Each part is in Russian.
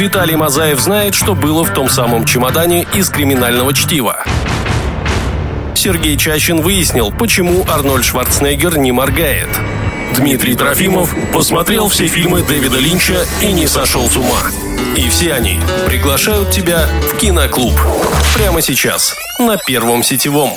Виталий Мазаев знает, что было в том самом чемодане из криминального чтива. Сергей Чащин выяснил, почему Арнольд Шварценеггер не моргает. Дмитрий Трофимов посмотрел все фильмы Дэвида Линча и не сошел с ума. И все они приглашают тебя в киноклуб. Прямо сейчас, на Первом сетевом.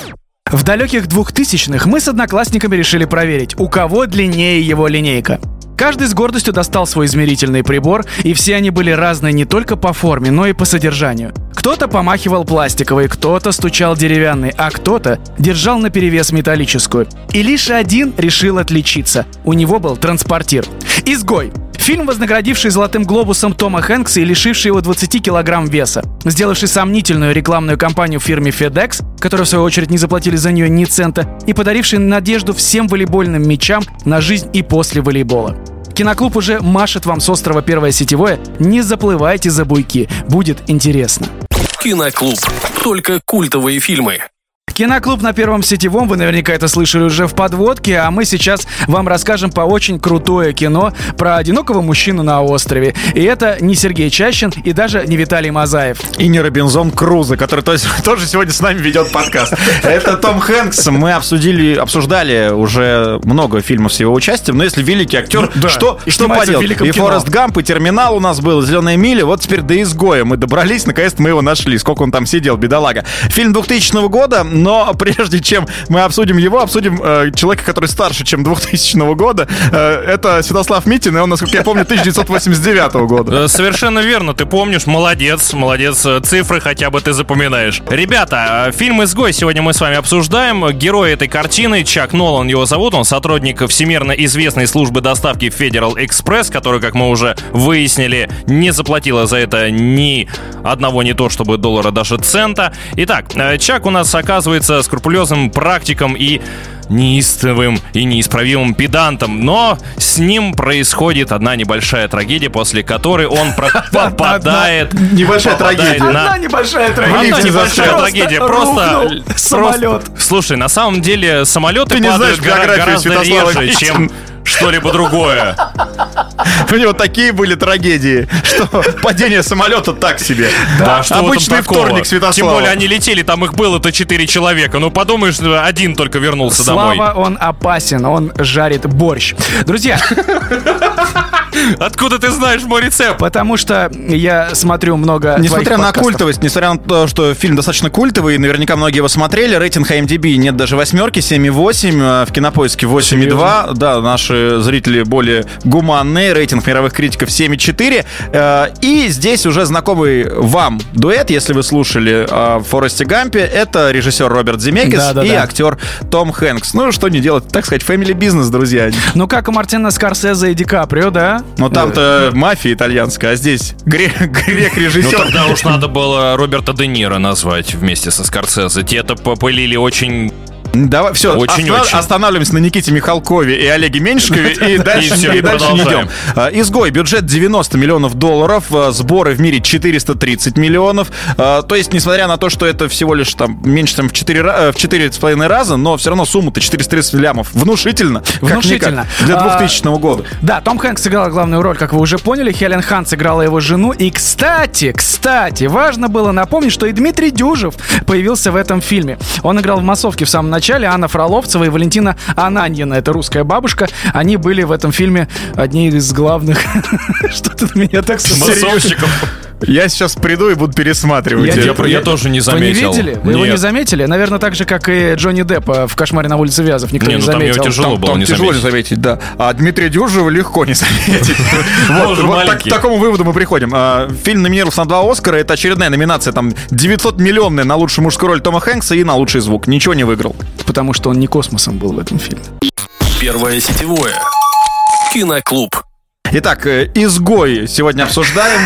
В далеких двухтысячных мы с одноклассниками решили проверить, у кого длиннее его линейка. Каждый с гордостью достал свой измерительный прибор, и все они были разные не только по форме, но и по содержанию. Кто-то помахивал пластиковой, кто-то стучал деревянный, а кто-то держал на перевес металлическую. И лишь один решил отличиться. У него был транспортир. Изгой. Фильм, вознаградивший «Золотым глобусом» Тома Хэнкса и лишивший его 20 килограмм веса, сделавший сомнительную рекламную кампанию фирме FedEx, которая в свою очередь не заплатили за нее ни цента, и подаривший надежду всем волейбольным мячам на жизнь и после волейбола. Киноклуб уже машет вам с острова Первое Сетевое. Не заплывайте за буйки, будет интересно. Киноклуб. Только культовые фильмы. Киноклуб на Первом Сетевом, вы наверняка это слышали уже в подводке, а мы сейчас вам расскажем по очень крутое кино про одинокого мужчину на острове. И это не Сергей Чащин и даже не Виталий Мазаев. И не Робинзон Крузо, который тоже сегодня с нами ведет подкаст. Это Том Хэнкс. Мы обсудили, обсуждали уже много фильмов с его участием, но если великий актер, да. что, что поделать? И кино. Форест Гамп, и Терминал у нас был, Зеленая миля, вот теперь до изгоя мы добрались, наконец-то мы его нашли. Сколько он там сидел, бедолага. Фильм 2000 года, но прежде чем мы обсудим его, обсудим э, человека, который старше, чем 2000 года. Э, это Святослав Митин, и он, насколько я помню, 1989 года. Э, совершенно верно, ты помнишь, молодец, молодец, э, цифры хотя бы ты запоминаешь. Ребята, э, фильм «Изгой» сегодня мы с вами обсуждаем. Герой этой картины, Чак Нолан его зовут, он сотрудник всемирно известной службы доставки Federal Express, которая, как мы уже выяснили, не заплатила за это ни одного не то чтобы доллара, даже цента. Итак, Чак у нас оказывается оказывается скрупулезным практиком и неистовым и неисправимым педантом, но с ним происходит одна небольшая трагедия, после которой он попадает... Небольшая трагедия. Одна небольшая трагедия. Одна небольшая трагедия. Просто... Самолет. Слушай, на самом деле самолеты падают гораздо реже, чем что-либо другое. У него такие были трагедии, что падение самолета так себе. Да, что Обычный вторник Святослава. Тем более они летели, там их было-то четыре человека. Ну подумаешь, один только вернулся домой. Слава, он опасен, он жарит борщ. Друзья, Откуда ты знаешь мой рецепт? Потому что я смотрю много Несмотря на культовость, несмотря на то, что фильм достаточно культовый, наверняка многие его смотрели, рейтинг IMDb нет даже восьмерки, 7,8, а в кинопоиске 8,2. Да, наши зрители более гуманные, рейтинг мировых критиков 7,4. Э, и здесь уже знакомый вам дуэт, если вы слушали о Форесте Гампе, это режиссер Роберт Земекис да, да, и да. актер Том Хэнкс. Ну, что не делать, так сказать, family бизнес, друзья. Ну, как у Мартина Скорсезе и Ди Каприо, да? Но там-то мафия итальянская, а здесь грек-режиссер. Ну тогда уж надо было Роберта Де Ниро назвать вместе со Скорсезе. Те-то попылили очень Давай, все, очень, остан- очень. останавливаемся на Никите Михалкове и Олеге Меньшикове и дальше, и, и дальше не идем. А, Изгой, бюджет 90 миллионов долларов, а, сборы в мире 430 миллионов. А, то есть, несмотря на то, что это всего лишь там меньше, чем в 4, э, в 4,5 раза, но все равно сумма-то 430 лямов. Внушительно. Внушительно. Для 2000 а, года. Да, Том Хэнкс сыграл главную роль, как вы уже поняли. Хелен Хан сыграла его жену. И, кстати, кстати, важно было напомнить, что и Дмитрий Дюжев появился в этом фильме. Он играл в массовке в самом начале начале Анна Фроловцева и Валентина Ананьина, это русская бабушка, они были в этом фильме одни из главных... Что ты на меня так Массовщиков. Я сейчас приду и буду пересматривать. Я, я, я тоже не заметил. Вы не видели? Вы Нет. его не заметили? Наверное, так же, как и Джонни Деппа в «Кошмаре на улице Вязов». Никто не, не ну, заметил. Там его тяжело там, было там не тяжело заметить. заметить, да. А Дмитрия Дюжева легко не заметить. Вот к такому выводу мы приходим. А, фильм номинировался на два Оскара. Это очередная номинация, там, 900 миллионная на лучшую мужскую роль Тома Хэнкса и на лучший звук. Ничего не выиграл. Потому что он не космосом был в этом фильме. Первое сетевое. Киноклуб. Итак, э, изгой сегодня обсуждаем.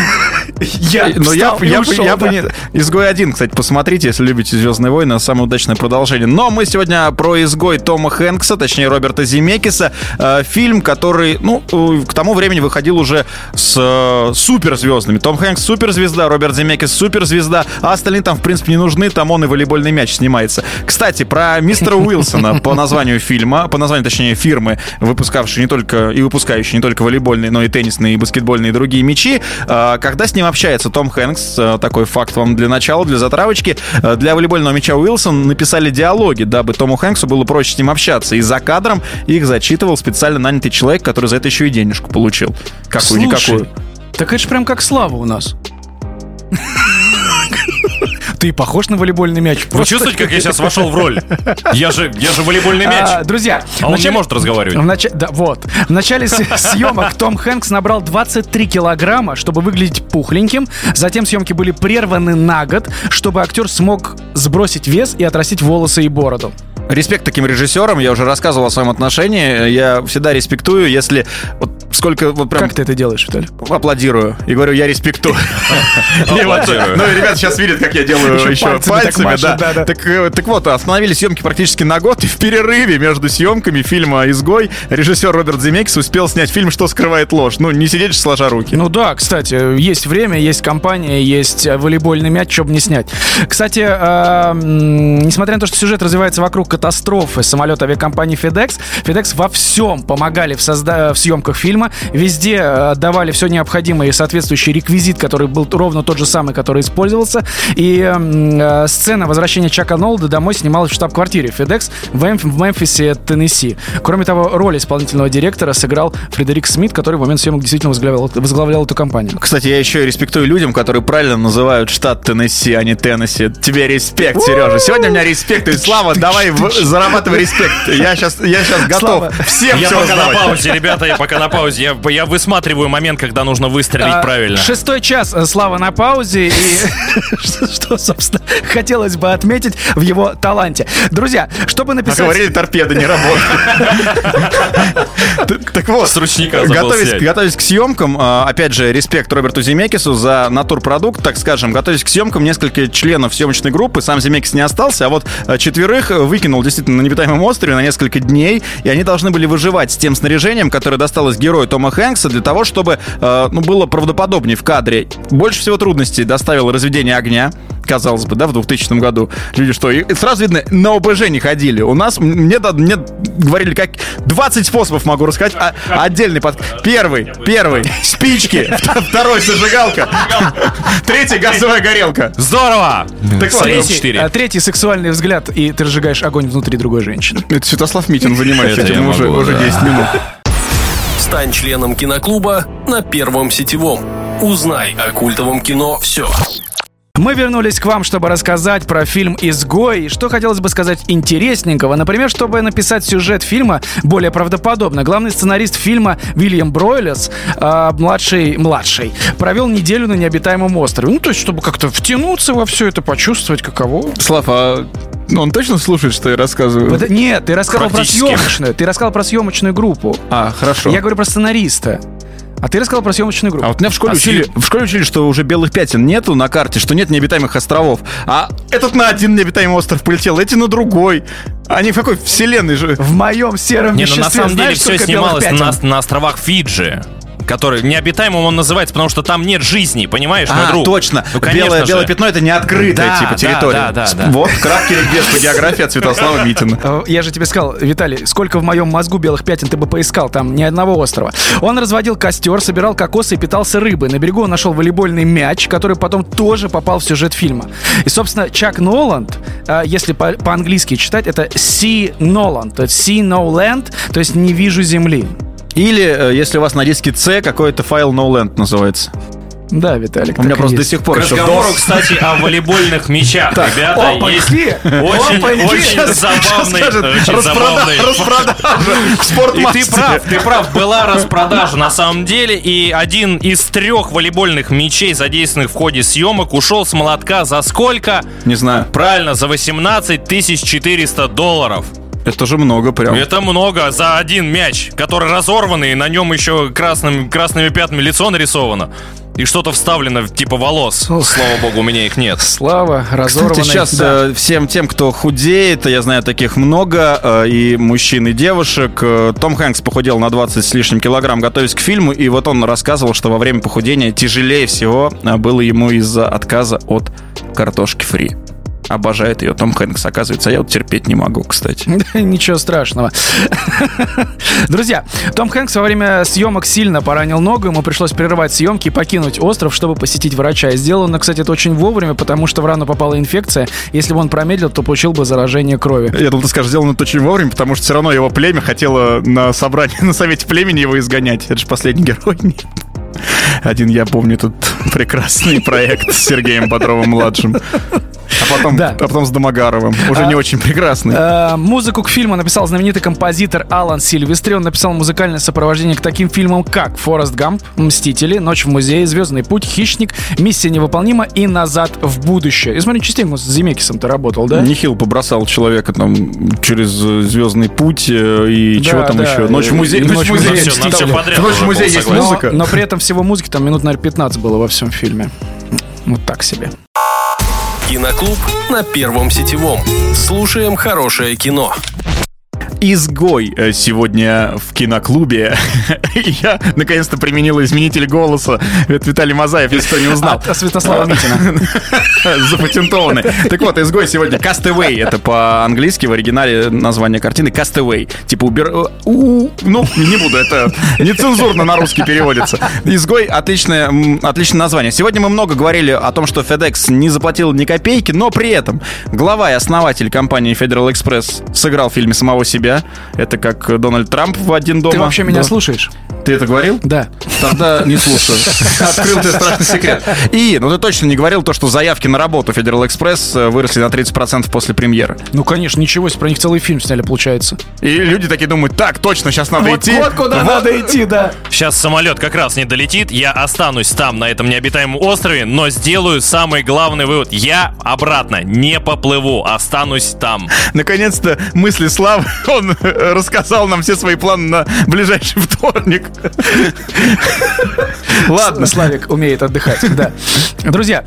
Я Но я, я, ушел, я, да. я. Изгой один, кстати, посмотрите, если любите Звездные войны, самое удачное продолжение. Но мы сегодня про изгой Тома Хэнкса, точнее Роберта Земекиса. Э, фильм, который, ну, э, к тому времени выходил уже с э, суперзвездными. Том Хэнкс суперзвезда, Роберт Земекис суперзвезда, а остальные там, в принципе, не нужны. Там он и волейбольный мяч снимается. Кстати, про мистера Уилсона по названию фильма, по названию, точнее, фирмы, выпускавшей не только и выпускающей не только волейбольные, но и теннисные, и баскетбольные, и другие мячи. Э, когда снимали общается Том Хэнкс. Э, такой факт вам для начала, для затравочки. Э, для волейбольного мяча Уилсон написали диалоги, дабы Тому Хэнксу было проще с ним общаться. И за кадром их зачитывал специально нанятый человек, который за это еще и денежку получил. Какую-никакую. Так это же прям как Слава у нас. Ты похож на волейбольный мяч. Вы чувствуете, как я сейчас вошел в роль? Я же, я же волейбольный а, мяч. А, друзья, а он начале... не может разговаривать. В нач... Да, вот. В начале съемок Том Хэнкс набрал 23 килограмма, чтобы выглядеть пухленьким. Затем съемки были прерваны на год, чтобы актер смог сбросить вес и отрастить волосы и бороду. Респект таким режиссерам. Я уже рассказывал о своем отношении. Я всегда респектую, если вот сколько вот прям... Как ты это делаешь, Виталий? Аплодирую. И говорю, я респектую. Ну, ребята сейчас видят, как я делаю еще пальцами. Да. Э, так вот, остановили съемки практически на год. И в перерыве между съемками фильма «Изгой» режиссер Роберт Земекис успел снять фильм «Что скрывает ложь». Ну, не сидеть же сложа руки. Ну да, кстати, есть время, есть компания, есть волейбольный мяч, чтобы не снять. Кстати, а, несмотря на то, что сюжет развивается вокруг катастрофы самолета авиакомпании FedEx. FedEx во всем помогали в, созда... в съемках фильма. Везде э, давали все необходимое и соответствующий реквизит, который был ровно тот же самый, который использовался. И э, сцена возвращения Чака Нолда домой снималась в штаб-квартире FedEx в, Мемф... в Мемфисе, Теннесси. Кроме того, роль исполнительного директора сыграл Фредерик Смит, который в момент съемок действительно возглавлял, возглавлял эту компанию. Кстати, я еще и респектую людям, которые правильно называют штат Теннесси, а не Теннесси. Тебе респект, Сережа. Сегодня у меня респект и слава. Давай зарабатывай респект. Я сейчас, я сейчас готов всем Я пока узнавать. на паузе, ребята, я пока на паузе. Я, я высматриваю момент, когда нужно выстрелить а, правильно. Шестой час э, Слава на паузе. И что, собственно, хотелось бы отметить в его таланте. Друзья, чтобы написать... А говорили, торпеды не работают. Так вот, с ручника готовясь к съемкам, а, опять же, респект Роберту Земекису за натурпродукт, так скажем. Готовясь к съемкам, несколько членов съемочной группы, сам Земекис не остался, а вот э, четверых выкинул действительно на необитаемом острове на несколько дней, и они должны были выживать с тем снаряжением, которое досталось герою Тома Хэнкса для того, чтобы э, ну, было правдоподобнее в кадре. Больше всего трудностей доставило разведение огня, казалось бы, да, в 2000 году. Люди что, и сразу видно, на ОБЖ не ходили. У нас, мне, мне говорили, как 20 способов могу рассказать. А, отдельный под... Первый, первый, спички. Второй, зажигалка. Третий, газовая горелка. Здорово! Так вот, третий, а, третий сексуальный взгляд, и ты разжигаешь огонь внутри другой женщины. Это Святослав Митин занимается этим уже, уже 10 минут. Стань членом киноклуба на Первом сетевом. Узнай о культовом кино все. Мы вернулись к вам, чтобы рассказать про фильм «Изгой». И что хотелось бы сказать интересненького. Например, чтобы написать сюжет фильма более правдоподобно. Главный сценарист фильма Вильям Бройлес, э, младший, младший, провел неделю на необитаемом острове. Ну, то есть, чтобы как-то втянуться во все это, почувствовать, каково. Слав, а он точно слушает, что я рассказываю? Это, нет, ты рассказал про съемочную. Ты рассказал про съемочную группу. А, хорошо. Я говорю про сценариста. А ты рассказал про съемочную группу. А вот меня в школе, а учили, в школе учили, что уже белых пятен нету на карте, что нет необитаемых островов. А этот на один необитаемый остров полетел, эти на другой. Они в какой вселенной же? В моем сером Не, ну на самом деле все снималось на, на островах Фиджи который необитаемым он называется, потому что там нет жизни, понимаешь, мой а, друг? точно. Ну, белое, белое пятно это не открытая да, типа территория. Да, да, да, да. Вот, краткий ликбез по географии от Святослава Митина. Э, я же тебе сказал, Виталий, сколько в моем мозгу белых пятен ты бы поискал, там ни одного острова. Он разводил костер, собирал кокосы и питался рыбой. На берегу он нашел волейбольный мяч, который потом тоже попал в сюжет фильма. И, собственно, Чак Ноланд, э, если по-английски читать, это то есть Sea No Land, то есть не вижу земли. Или, э, если у вас на диске C, какой-то файл NoLand называется. Да, Виталик. У меня просто до сих пор К разговору, кстати, о волейбольных мячах. Так, Ребята, опаньки, есть очень, очень забавный, очень забавный. Распродажа И ты прав, ты прав, была распродажа на самом деле, и один из трех волейбольных мячей, задействованных в ходе съемок, ушел с молотка за сколько? Не знаю. Правильно, за 18 400 долларов. Это же много прям. Это много за один мяч, который разорванный, и на нем еще красным, красными пятнами лицо нарисовано. И что-то вставлено, типа волос. Ох. Слава богу, у меня их нет. Слава, разорванный. Кстати, сейчас да. э, всем тем, кто худеет, я знаю таких много, э, и мужчин, и девушек. Э, Том Хэнкс похудел на 20 с лишним килограмм, готовясь к фильму, и вот он рассказывал, что во время похудения тяжелее всего было ему из-за отказа от картошки фри. Обожает ее Том Хэнкс, оказывается. А я вот терпеть не могу, кстати. Ничего страшного. Друзья, Том Хэнкс во время съемок сильно поранил ногу. Ему пришлось прерывать съемки и покинуть остров, чтобы посетить врача. И сделано, кстати, это очень вовремя, потому что в рану попала инфекция. Если бы он промедлил, то получил бы заражение крови. Я думал, ты скажешь, сделано это очень вовремя, потому что все равно его племя хотело на собрании, на совете племени его изгонять. Это же последний герой. Один я помню тут прекрасный проект с Сергеем Бодровым-младшим. А потом, да. а потом с Домогаровым. Уже а, не очень прекрасный. А, музыку к фильму написал знаменитый композитор Алан Сильвестри. Он написал музыкальное сопровождение к таким фильмам, как «Форест Гамп», «Мстители», «Ночь в музее», «Звездный путь», «Хищник», «Миссия невыполнима» и «Назад в будущее». И смотри, частенько с Земекисом ты работал, да? Нихил побросал человека там через «Звездный путь» э, и да, чего там да. еще. «Ночь в музее». «Ночь в музее». «Ночь в музее» есть музыка. Но, но при этом всего музыки там минут, наверное, 15 было во всем фильме. Вот так себе. Киноклуб на Первом сетевом. Слушаем хорошее кино. «Изгой» э, сегодня в киноклубе. Я наконец-то применил изменитель голоса. Это Виталий Мазаев, если кто не узнал. От Святослава Митина. Запатентованный. Так вот, «Изгой» сегодня «Castaway». Это по-английски в оригинале название картины «Castaway». Типа убер... Э, ну, не буду, это нецензурно на русский переводится. «Изгой» — отличное, отличное название. Сегодня мы много говорили о том, что FedEx не заплатил ни копейки, но при этом глава и основатель компании Federal Express сыграл в фильме самого себя себя. Это как Дональд Трамп в один дома. Ты вообще меня слушаешь? Ты это говорил? Да. Тогда не слушаю. Открыл тебе страшный секрет. И, ну ты точно не говорил то, что заявки на работу Federal Express э, выросли на 30% после премьеры. Ну, конечно, ничего себе, про них целый фильм сняли, получается. И люди такие думают, так, точно, сейчас надо вот, идти. Вот куда вот. надо идти, да. Сейчас самолет как раз не долетит, я останусь там, на этом необитаемом острове, но сделаю самый главный вывод. Я обратно не поплыву, останусь там. Наконец-то мысли Славы, он рассказал нам все свои планы на ближайший вторник. Ладно. Славик умеет отдыхать, да. Друзья,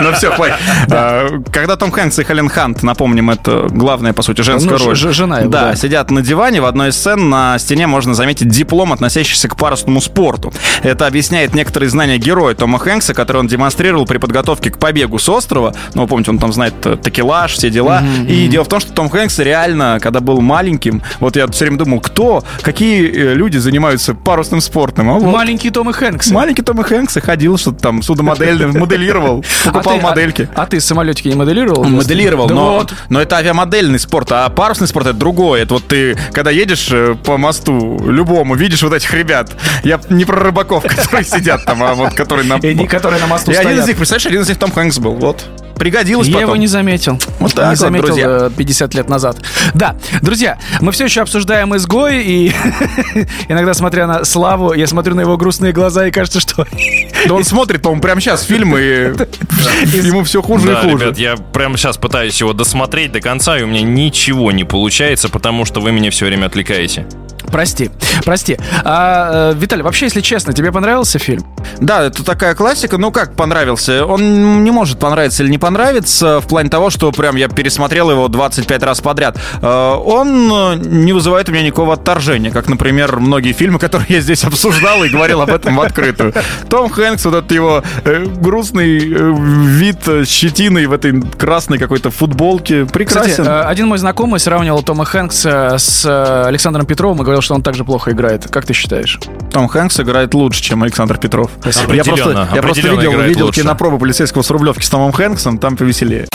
ну все, хватит. А, когда Том Хэнкс и Хелен Хант, напомним, это главная, по сути, женская ну, роль. Жена да, сидят на диване, в одной из сцен на стене можно заметить диплом, относящийся к парусному спорту. Это объясняет некоторые знания героя Тома Хэнкса, которые он демонстрировал при подготовке к побегу с острова. Ну, вы помните, он там знает э, такелаж, все дела. И дело в том, что Том Хэнкс реально, когда был маленьким, вот я все время думал, кто, какие э, люди занимаются парусным спортом? А вот. Маленький Том Хэнкс. Маленький Том Хэнкс и ходил что-то там судомодельным, моделировал, покупал а ты, модельки. А, а ты самолетики не моделировал? Моделировал, да но, вот. но это авиамодельный спорт, а парусный спорт это другое. Это вот ты, когда едешь э, по мосту любому, видишь вот этих ребят. Я не про рыбаков, которые сидят там, а вот которые на... И которые на мосту стоят. И один из них, представляешь, один из них Том Хэнкс был. Вот пригодилось Я потом. его не заметил. Вот так не вот, заметил друзья. 50 э, лет назад. Да, друзья, мы все еще обсуждаем изгой, и иногда, смотря на Славу, я смотрю на его грустные глаза, и кажется, что... Да он смотрит, по-моему, прямо сейчас фильмы, и ему все хуже и хуже. ребят, я прямо сейчас пытаюсь его досмотреть до конца, и у меня ничего не получается, потому что вы меня все время отвлекаете. Прости, прости. А, э, Виталий, вообще, если честно, тебе понравился фильм? Да, это такая классика. Ну как понравился? Он не может понравиться или не понравиться в плане того, что прям я пересмотрел его 25 раз подряд. Э, он э, не вызывает у меня никакого отторжения, как, например, многие фильмы, которые я здесь обсуждал и говорил об этом в открытую. Том Хэнкс, вот этот его грустный вид щетиной в этой красной какой-то футболке. Прекрасен. Кстати, один мой знакомый сравнивал Тома Хэнкса с Александром Петровым и говорил, что он также плохо играет. Как ты считаешь? Том Хэнкс играет лучше, чем Александр Петров. Я просто, я просто видел, видел кинопробу полицейского с Рублевки с Томом Хэнксом, там повеселее.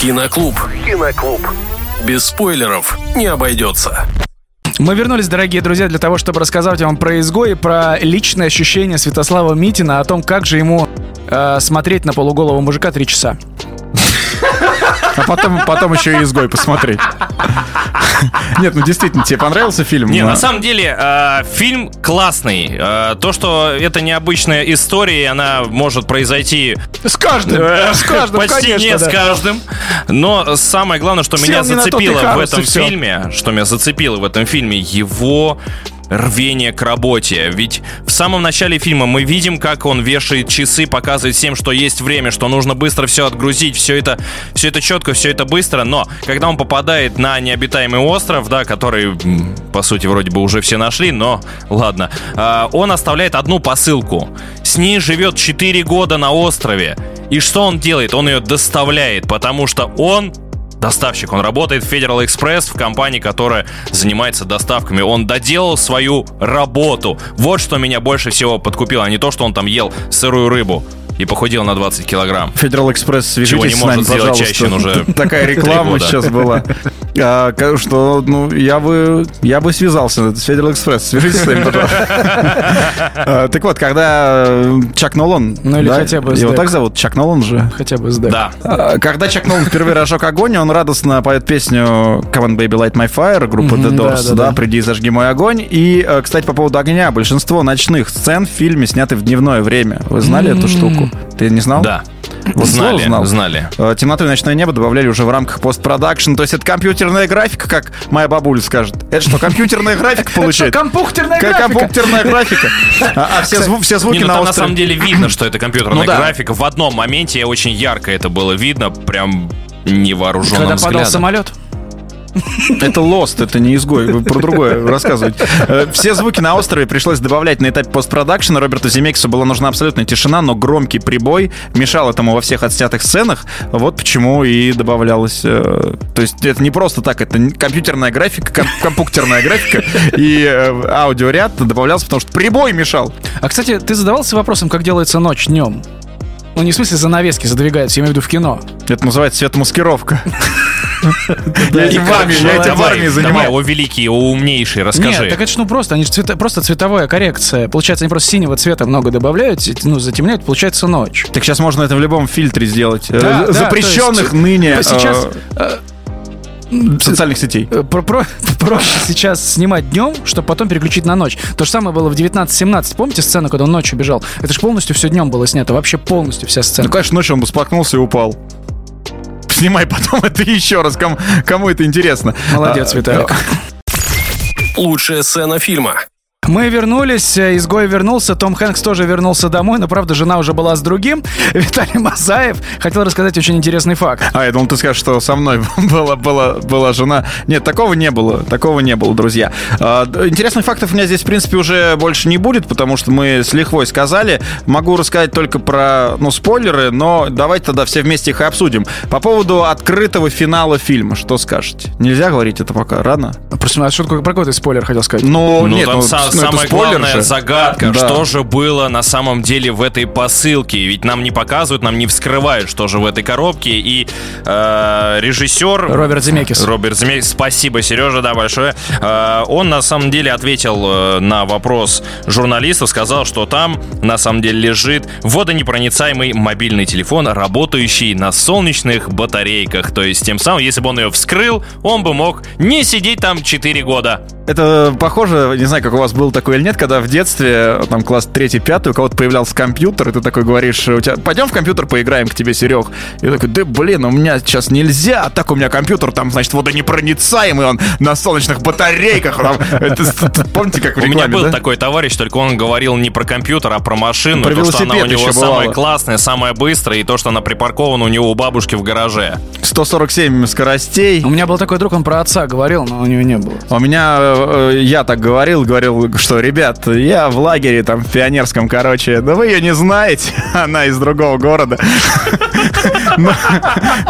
Киноклуб. Киноклуб. Без спойлеров не обойдется. Мы вернулись, дорогие друзья, для того, чтобы рассказать вам про изгой, про личное ощущение Святослава Митина, о том, как же ему э, смотреть на полуголого мужика три часа. А потом, потом еще и изгой посмотреть. Нет, ну действительно, тебе понравился фильм? Не, на самом деле, э, фильм классный. Э, то, что это необычная история, и она может произойти... С каждым, э, с каждым, Почти конечно, не да. с каждым. Но самое главное, что Сел меня зацепило в этом фильме, что меня зацепило в этом фильме, его рвение к работе. Ведь в самом начале фильма мы видим, как он вешает часы, показывает всем, что есть время, что нужно быстро все отгрузить, все это, все это четко, все это быстро. Но когда он попадает на необитаемый остров, да, который, по сути, вроде бы уже все нашли, но ладно, а, он оставляет одну посылку. С ней живет 4 года на острове. И что он делает? Он ее доставляет, потому что он доставщик. Он работает в Federal Express, в компании, которая занимается доставками. Он доделал свою работу. Вот что меня больше всего подкупило, а не то, что он там ел сырую рыбу и похудел на 20 килограмм. Федерал Экспресс, свяжитесь Чего не с может нами, сделать пожалуйста. Чащин уже Такая реклама сейчас была. А, что, ну, я бы, я бы связался с Федерал Экспресс. Свяжитесь с нами, пожалуйста. А, Так вот, когда э, Чак Нолан... Ну, или хотя бы Его так зовут? Чак Нолан же? Хотя бы сдать. Да. А, Когда Чак Нолан впервые разжег огонь, он радостно поет песню Come on, baby, light my fire, группа The Doors, да. приди и зажги мой огонь. И, э, кстати, по поводу огня, большинство ночных сцен в фильме сняты в дневное время. Вы знали эту штуку? Ты не знал? Да. Вот знали, знал. знали. Э, Темноту и ночное небо добавляли уже в рамках постпродакшн. То есть это компьютерная графика, как моя бабуля скажет. Это что, компьютерная графика получается? Компьютерная графика. компьютерная графика. А а все зву- все звуки ну на на самом деле видно, что это компьютерная Ну графика. В одном моменте очень ярко это было видно, прям невооруженным Когда падал самолет. Это Lost, это не изгой. Вы про другое рассказываете. Э, Все звуки на острове пришлось добавлять на этапе постпродакшена. Роберту Земекису была нужна абсолютная тишина, но громкий прибой мешал этому во всех отснятых сценах. Вот почему и добавлялось. э, То есть это не просто так, это компьютерная графика, ком- компьютерная графика и э, аудиоряд добавлялся, потому что прибой мешал. А, кстати, ты задавался вопросом, как делается ночь днем? Ну, не в смысле занавески задвигаются, я имею в виду в кино. Это называется светомаскировка. Я этим в армии- я этим в армии давай, занимался. о великий, о умнейший, расскажи. Нет, так это ж ну просто, они же цвета- просто цветовая коррекция. Получается, они просто синего цвета много добавляют, ну, затемняют, получается ночь. Так сейчас можно это в любом фильтре сделать. Э, Да, да, Запрещенных ныне э, сейчас, э, социальных сетей. Э, Про, про- проще сейчас снимать днем, чтобы потом переключить на ночь. То же самое было в 19-17. Помните сцену, когда он ночью бежал? Это же полностью все днем было снято. Вообще полностью вся сцена. Ну, конечно, ночью он бы споткнулся и упал. Снимай потом это еще раз, кому, кому это интересно. Молодец, А, Виталик. Лучшая сцена фильма. Мы вернулись, э, изгой вернулся, Том Хэнкс тоже вернулся домой, но, правда, жена уже была с другим. Виталий Мазаев хотел рассказать очень интересный факт. А, я думал, ты скажешь, что со мной была, была, была жена. Нет, такого не было. Такого не было, друзья. А, интересных фактов у меня здесь, в принципе, уже больше не будет, потому что мы с лихвой сказали. Могу рассказать только про, ну, спойлеры, но давайте тогда все вместе их и обсудим. По поводу открытого финала фильма, что скажете? Нельзя говорить это пока, рано? Просто а что про какой ты спойлер хотел сказать? Ну, Ну, нет, там ну, са- ну, это самая спойлер главная же. загадка, Да. что же было на самом деле в этой посылке. Ведь нам не показывают, нам не вскрывают, что же в этой коробке. И э, режиссер... Роберт Земекис. Роберт Земекис, спасибо, Сережа, да, большое. Э, он на самом деле ответил э, на вопрос журналистов, сказал, что там на самом деле лежит водонепроницаемый мобильный телефон, работающий на солнечных батарейках. То есть тем самым, если бы он ее вскрыл, он бы мог не сидеть там 4 года. Это похоже, не знаю, как у вас было такое или нет, когда в детстве, там, класс 3-5, у кого-то появлялся компьютер, и ты такой говоришь, у тебя, пойдем в компьютер поиграем к тебе, Серег. И такой, да блин, у меня сейчас нельзя, а так у меня компьютер, там, значит, водонепроницаемый, он на солнечных батарейках. там». Помните, как в У меня рекламе, был да? такой товарищ, только он говорил не про компьютер, а про машину. Про то, что она у него самая классная, самая быстрая, и то, что она припаркована у него у бабушки в гараже. 147 скоростей. У меня был такой друг, он про отца говорил, но у него не было. У меня, э, э, я так говорил, говорил, что, ребят, я в лагере там в пионерском, короче, да вы ее не знаете, она из другого города. Ну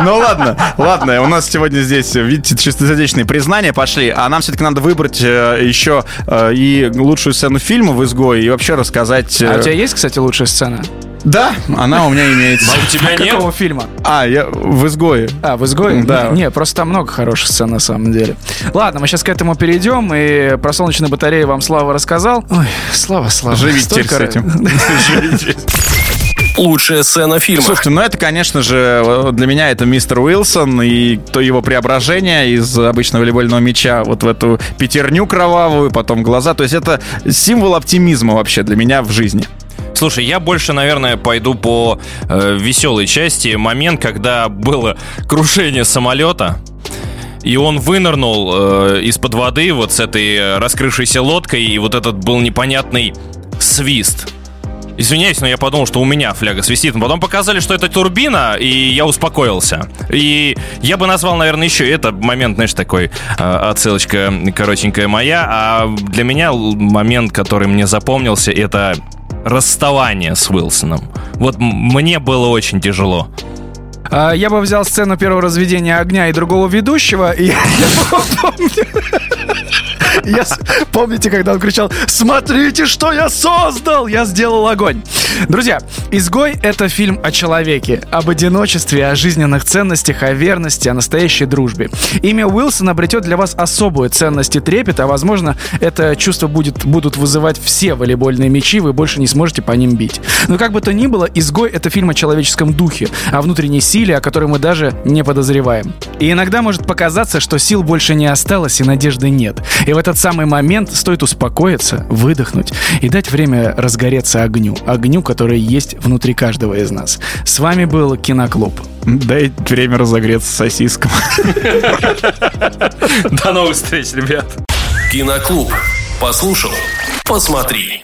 ну ладно, ладно, у нас сегодня здесь, видите, чистосердечные признания пошли, а нам все-таки надо выбрать э, еще э, и лучшую сцену фильма в «Изгое» и вообще рассказать... А э, у тебя есть, кстати, лучшая сцена? Да, она у меня имеется. А у тебя нет? Какого фильма? А, я в «Изгое». А, в изгое? Да. Не, просто там много хороших сцен на самом деле. Ладно, мы сейчас к этому перейдем. И про солнечные батареи вам Слава рассказал. Ой, Слава, Слава. Живите теперь с этим. Лучшая сцена фильма. Слушайте, ну это, конечно же, для меня это мистер Уилсон и то его преображение из обычного волейбольного мяча вот в эту пятерню кровавую, потом глаза. То есть это символ оптимизма вообще для меня в жизни. Слушай, я больше, наверное, пойду по э, веселой части. Момент, когда было крушение самолета. и он вынырнул э, из-под воды вот с этой раскрывшейся лодкой, и вот этот был непонятный свист. Извиняюсь, но я подумал, что у меня фляга свистит. Но потом показали, что это турбина, и я успокоился. И я бы назвал, наверное, еще это момент, знаешь, такой э, отсылочка коротенькая моя. А для меня момент, который мне запомнился, это расставание с Уилсоном. Вот мне было очень тяжело. А, я бы взял сцену первого разведения огня и другого ведущего, и я помню... Я, помните, когда он кричал «Смотрите, что я создал! Я сделал огонь!» Друзья, «Изгой» — это фильм о человеке, об одиночестве, о жизненных ценностях, о верности, о настоящей дружбе. Имя Уилсон обретет для вас особую ценность и трепет, а возможно, это чувство будет, будут вызывать все волейбольные мячи, вы больше не сможете по ним бить. Но как бы то ни было, «Изгой» — это фильм о человеческом духе, о внутренней силе, о которой мы даже не подозреваем. И иногда может показаться, что сил больше не осталось и надежды нет. И в этот самый момент стоит успокоиться, выдохнуть и дать время разгореться огню. Огню, который есть внутри каждого из нас. С вами был Киноклуб. Дай время разогреться сосискам. До новых встреч, ребят. Киноклуб. Послушал, посмотри.